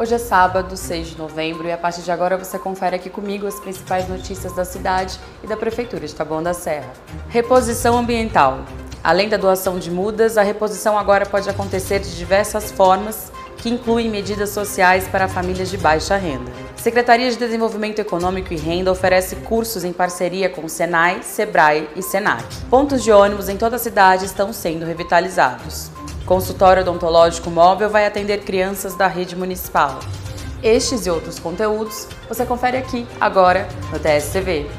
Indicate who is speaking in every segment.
Speaker 1: Hoje é sábado, 6 de novembro, e a partir de agora você confere aqui comigo as principais notícias da cidade e da Prefeitura de Taboão da Serra. Reposição ambiental. Além da doação de mudas, a reposição agora pode acontecer de diversas formas, que incluem medidas sociais para famílias de baixa renda. Secretaria de Desenvolvimento Econômico e Renda oferece cursos em parceria com o Senai, Sebrae e Senac. Pontos de ônibus em toda a cidade estão sendo revitalizados. Consultório odontológico móvel vai atender crianças da rede municipal. Estes e outros conteúdos você confere aqui, agora, no TSTV.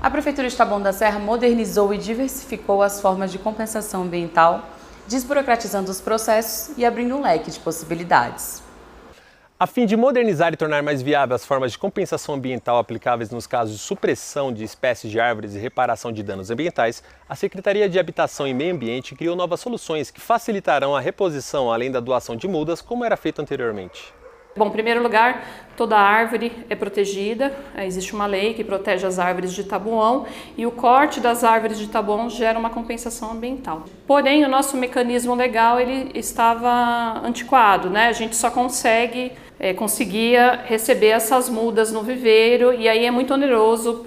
Speaker 1: A Prefeitura de Taboão da Serra modernizou e diversificou as formas de compensação ambiental, desburocratizando os processos e abrindo um leque de possibilidades.
Speaker 2: A fim de modernizar e tornar mais viáveis as formas de compensação ambiental aplicáveis nos casos de supressão de espécies de árvores e reparação de danos ambientais, a Secretaria de Habitação e Meio Ambiente criou novas soluções que facilitarão a reposição além da doação de mudas, como era feito anteriormente.
Speaker 3: Bom, em primeiro lugar, toda árvore é protegida, é, existe uma lei que protege as árvores de tabuão e o corte das árvores de tabuão gera uma compensação ambiental. Porém, o nosso mecanismo legal ele estava antiquado, né? A gente só consegue é, conseguia receber essas mudas no viveiro e aí é muito oneroso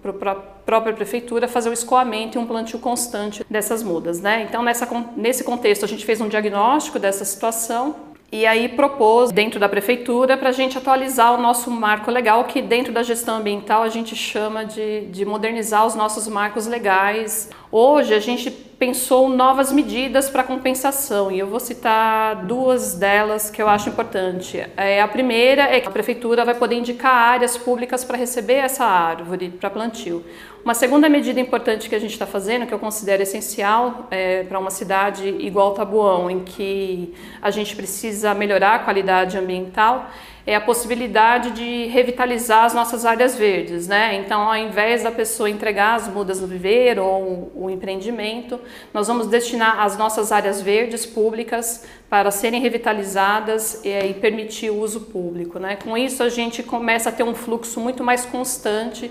Speaker 3: para a própria prefeitura fazer o escoamento e um plantio constante dessas mudas, né? Então, nessa, nesse contexto, a gente fez um diagnóstico dessa situação e aí propôs dentro da prefeitura para a gente atualizar o nosso marco legal, que dentro da gestão ambiental a gente chama de, de modernizar os nossos marcos legais. Hoje a gente pensou novas medidas para compensação e eu vou citar duas delas que eu acho importante. É, a primeira é que a prefeitura vai poder indicar áreas públicas para receber essa árvore para plantio. Uma segunda medida importante que a gente está fazendo, que eu considero essencial é, para uma cidade igual Tabuão, em que a gente precisa melhorar a qualidade ambiental, é a possibilidade de revitalizar as nossas áreas verdes, né? Então, ao invés da pessoa entregar as mudas no viveiro ou o empreendimento, nós vamos destinar as nossas áreas verdes públicas para serem revitalizadas e, e permitir o uso público, né? Com isso, a gente começa a ter um fluxo muito mais constante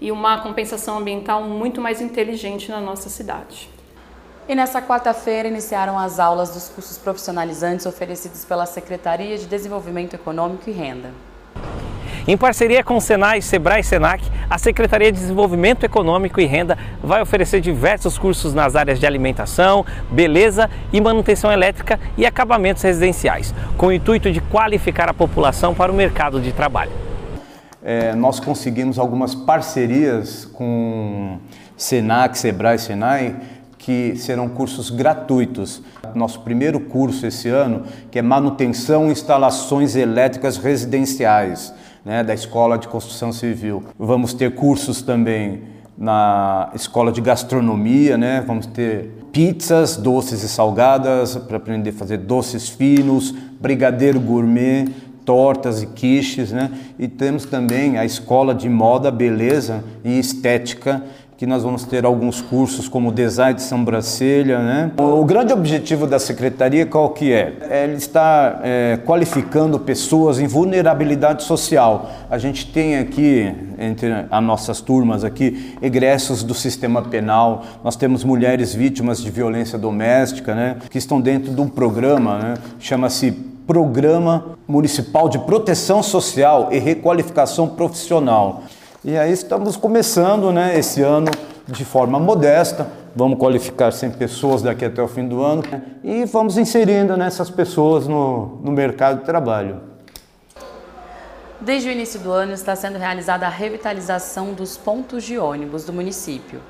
Speaker 3: e uma compensação ambiental muito mais inteligente na nossa cidade.
Speaker 1: E nessa quarta-feira iniciaram as aulas dos cursos profissionalizantes oferecidos pela Secretaria de Desenvolvimento Econômico e Renda.
Speaker 4: Em parceria com o Senai, Sebrae e Senac, a Secretaria de Desenvolvimento Econômico e Renda vai oferecer diversos cursos nas áreas de alimentação, beleza e manutenção elétrica e acabamentos residenciais, com o intuito de qualificar a população para o mercado de trabalho
Speaker 5: é, nós conseguimos algumas parcerias com Senac, Sebrae, Senai, que serão cursos gratuitos. Nosso primeiro curso esse ano, que é manutenção e instalações elétricas residenciais, né, da Escola de Construção Civil. Vamos ter cursos também na Escola de Gastronomia, né, vamos ter pizzas, doces e salgadas, para aprender a fazer doces finos, brigadeiro gourmet, tortas e quiches, né? E temos também a escola de moda, beleza e estética, que nós vamos ter alguns cursos como design de sobrancelha, né? O grande objetivo da secretaria qual que é? É ele está é, qualificando pessoas em vulnerabilidade social. A gente tem aqui entre as nossas turmas aqui egressos do sistema penal. Nós temos mulheres vítimas de violência doméstica, né? Que estão dentro de um programa, né? Chama-se Programa Municipal de Proteção Social e Requalificação Profissional. E aí estamos começando né, esse ano de forma modesta, vamos qualificar 100 pessoas daqui até o fim do ano e vamos inserindo né, essas pessoas no, no mercado de trabalho.
Speaker 1: Desde o início do ano está sendo realizada a revitalização dos pontos de ônibus do município.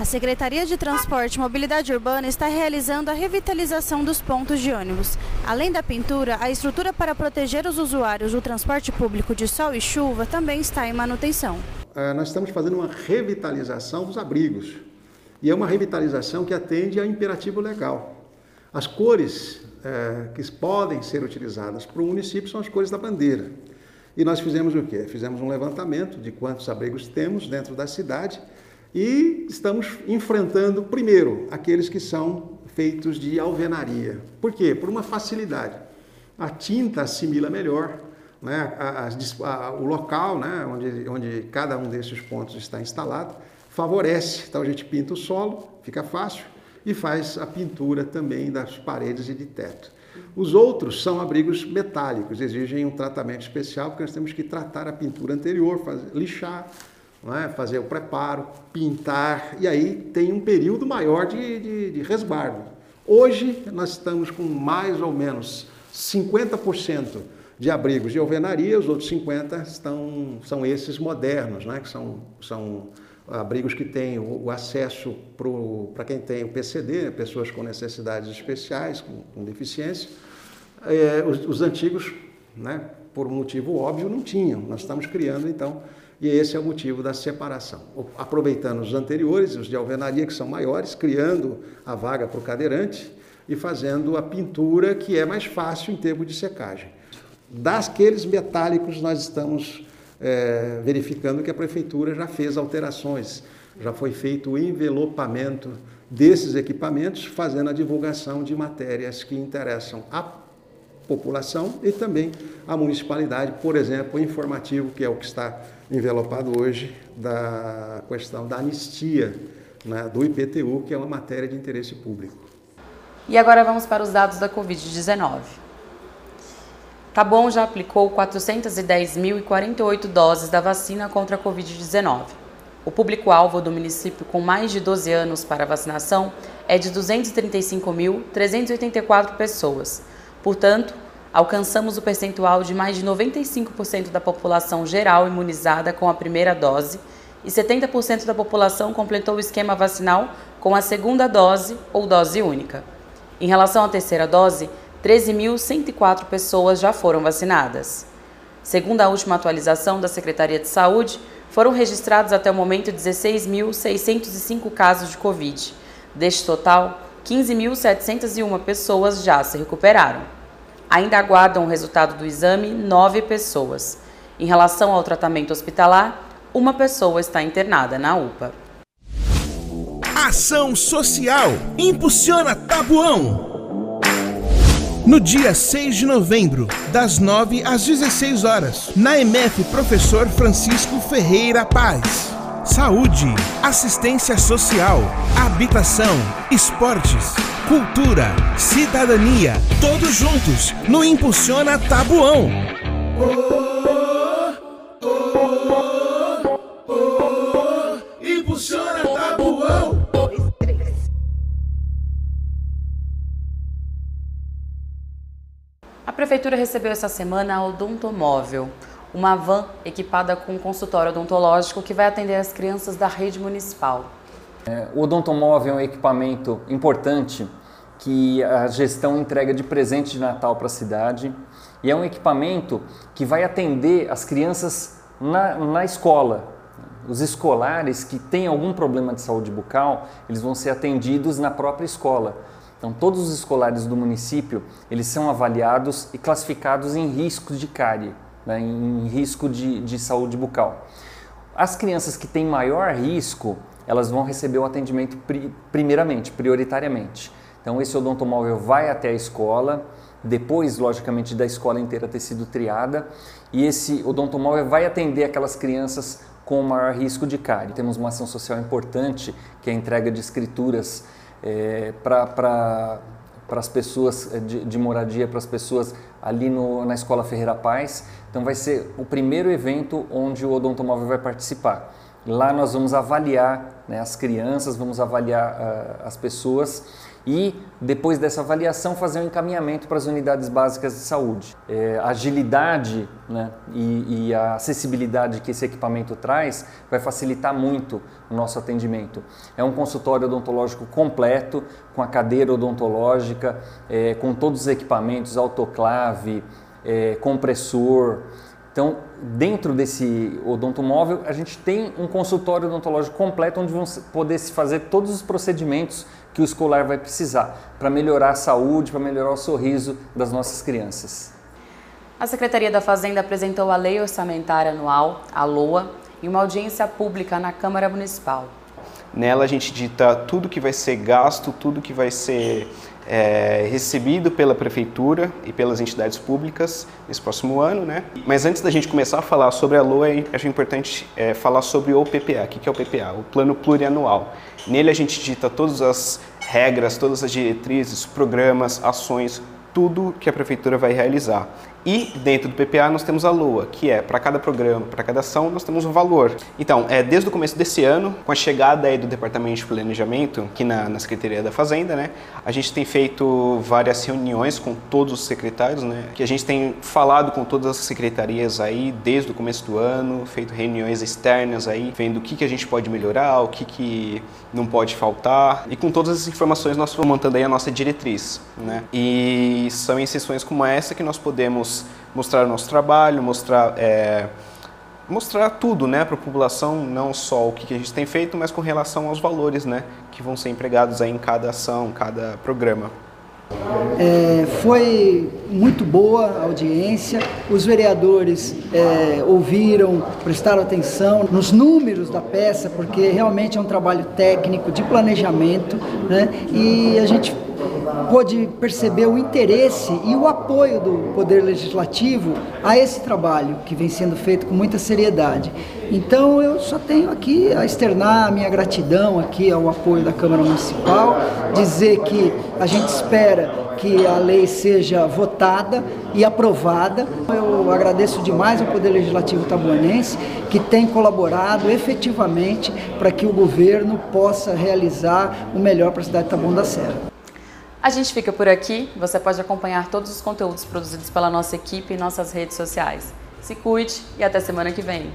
Speaker 6: A Secretaria de Transporte e Mobilidade Urbana está realizando a revitalização dos pontos de ônibus. Além da pintura, a estrutura para proteger os usuários do transporte público de sol e chuva também está em manutenção.
Speaker 7: É, nós estamos fazendo uma revitalização dos abrigos. E é uma revitalização que atende ao imperativo legal. As cores é, que podem ser utilizadas para o município são as cores da bandeira. E nós fizemos o quê? Fizemos um levantamento de quantos abrigos temos dentro da cidade e estamos enfrentando, primeiro, aqueles que são feitos de alvenaria. Por quê? Por uma facilidade. A tinta assimila melhor né, a, a, a, o local né, onde, onde cada um desses pontos está instalado, favorece. Então a gente pinta o solo, fica fácil. e faz a pintura também das paredes e de teto. Os outros são abrigos metálicos, exigem um tratamento especial, porque nós temos que tratar a pintura anterior, fazer, lixar, é? fazer o preparo, pintar, e aí tem um período maior de, de, de resguardo. Hoje nós estamos com mais ou menos 50% de abrigos de alvenaria, os outros 50 estão, são esses modernos, né? que são, são abrigos que têm o, o acesso para quem tem o PCD, pessoas com necessidades especiais, com, com deficiência. É, os, os, antigos, né? Por um motivo óbvio, não tinham. Nós estamos criando, então, e esse é o motivo da separação. Aproveitando os anteriores, os de alvenaria, que são maiores, criando a vaga para o cadeirante e fazendo a pintura, que é mais fácil em termos de secagem. Daqueles metálicos, nós estamos é, verificando que a prefeitura já fez alterações, já foi feito o envelopamento desses equipamentos, fazendo a divulgação de matérias que interessam a população e também a municipalidade, por exemplo, o informativo, que é o que está envelopado hoje, da questão da anistia né, do IPTU, que é uma matéria de interesse público.
Speaker 1: E agora vamos para os dados da Covid-19. Taboão já aplicou 410.048 doses da vacina contra a Covid-19. O público-alvo do município com mais de 12 anos para vacinação é de 235.384 pessoas. Portanto, alcançamos o percentual de mais de 95% da população geral imunizada com a primeira dose e 70% da população completou o esquema vacinal com a segunda dose ou dose única. Em relação à terceira dose, 13.104 pessoas já foram vacinadas. Segundo a última atualização da Secretaria de Saúde, foram registrados até o momento 16.605 casos de Covid. Deste total, 15.701 pessoas já se recuperaram. Ainda aguardam o resultado do exame nove pessoas. Em relação ao tratamento hospitalar, uma pessoa está internada na UPA.
Speaker 8: Ação Social Impulsiona Tabuão. No dia 6 de novembro, das 9 às 16 horas, na MF Professor Francisco Ferreira Paz. Saúde, assistência social, habitação, esportes, cultura, cidadania, todos juntos no Impulsiona Tabuão. Oh, oh, oh, Impulsiona Tabuão.
Speaker 1: A prefeitura recebeu essa semana a Odontomóvel, uma van equipada com um consultório odontológico que vai atender as crianças da rede municipal.
Speaker 9: É, o odontomóvel é um equipamento importante que a gestão entrega de presente de Natal para a cidade e é um equipamento que vai atender as crianças na, na escola. Os escolares que têm algum problema de saúde bucal, eles vão ser atendidos na própria escola. Então, todos os escolares do município, eles são avaliados e classificados em risco de cárie, né, em risco de, de saúde bucal. As crianças que têm maior risco, elas vão receber o atendimento pri, primeiramente, prioritariamente. Então, esse odontomóvel vai até a escola, depois, logicamente, da escola inteira ter sido triada, e esse odontomóvel vai atender aquelas crianças com maior risco de cárie. Temos uma ação social importante, que é a entrega de escrituras é, para as pessoas é, de, de moradia, para as pessoas ali no, na Escola Ferreira Paz. Então vai ser o primeiro evento onde o odontomóvel vai participar. Lá nós vamos avaliar né, as crianças, vamos avaliar uh, as pessoas e depois dessa avaliação fazer um encaminhamento para as unidades básicas de saúde. É, a agilidade né, e, e, a acessibilidade que esse equipamento traz vai facilitar muito o nosso atendimento. É um consultório odontológico completo, com a cadeira odontológica, é, com todos os equipamentos, autoclave, é, compressor, então, dentro desse odontomóvel, a gente tem um consultório odontológico completo onde vão poder se fazer todos os procedimentos que o escolar vai precisar para melhorar a saúde, para melhorar o sorriso das nossas crianças.
Speaker 1: A Secretaria da Fazenda apresentou a Lei Orçamentária Anual, a LOA, em uma audiência pública na Câmara Municipal.
Speaker 10: Nela a gente dita tudo que vai ser gasto, tudo que vai ser é, recebido pela prefeitura e pelas entidades públicas nesse próximo ano, né? Mas antes da gente começar a falar sobre a LOA, acho importante é, falar sobre o PPA. O que é o PPA? O Plano Plurianual. Nele a gente dita todas as regras, todas as diretrizes, programas, ações, tudo que a prefeitura vai realizar. E dentro do PPA nós temos a LOA, que é para cada programa, para cada ação, nós temos um valor. Então, é, desde o começo desse ano, com a chegada aí do Departamento de Planejamento, aqui na, na Secretaria da Fazenda, né, a gente tem feito várias reuniões com todos os secretários, né, que a gente tem falado com todas as secretarias aí desde o começo do ano, feito reuniões externas aí, vendo o que, que a gente pode melhorar, o que, que não pode faltar. E com todas as informações nós vamos montando aí a nossa diretriz. Né? E são em sessões como essa que nós podemos mostrar o nosso trabalho, mostrar, é, mostrar tudo né, para a população, não só o que a gente tem feito, mas com relação aos valores né, que vão ser empregados aí em cada ação, cada programa.
Speaker 11: É, foi muito boa a audiência, os vereadores é, ouviram, prestaram atenção nos números da peça, porque realmente é um trabalho técnico de planejamento, né? e a gente pôde perceber o interesse e o apoio do Poder Legislativo a esse trabalho que vem sendo feito com muita seriedade. Então eu só tenho aqui a externar a minha gratidão aqui ao apoio da Câmara Municipal, dizer que a gente espera que a lei seja votada e aprovada. Eu agradeço demais ao Poder Legislativo tabuanense que tem colaborado efetivamente para que o governo possa realizar o melhor para a cidade de Taboão da Serra.
Speaker 1: A gente fica por aqui. Você pode acompanhar todos os conteúdos produzidos pela nossa equipe em nossas redes sociais. Se cuide e até semana que vem.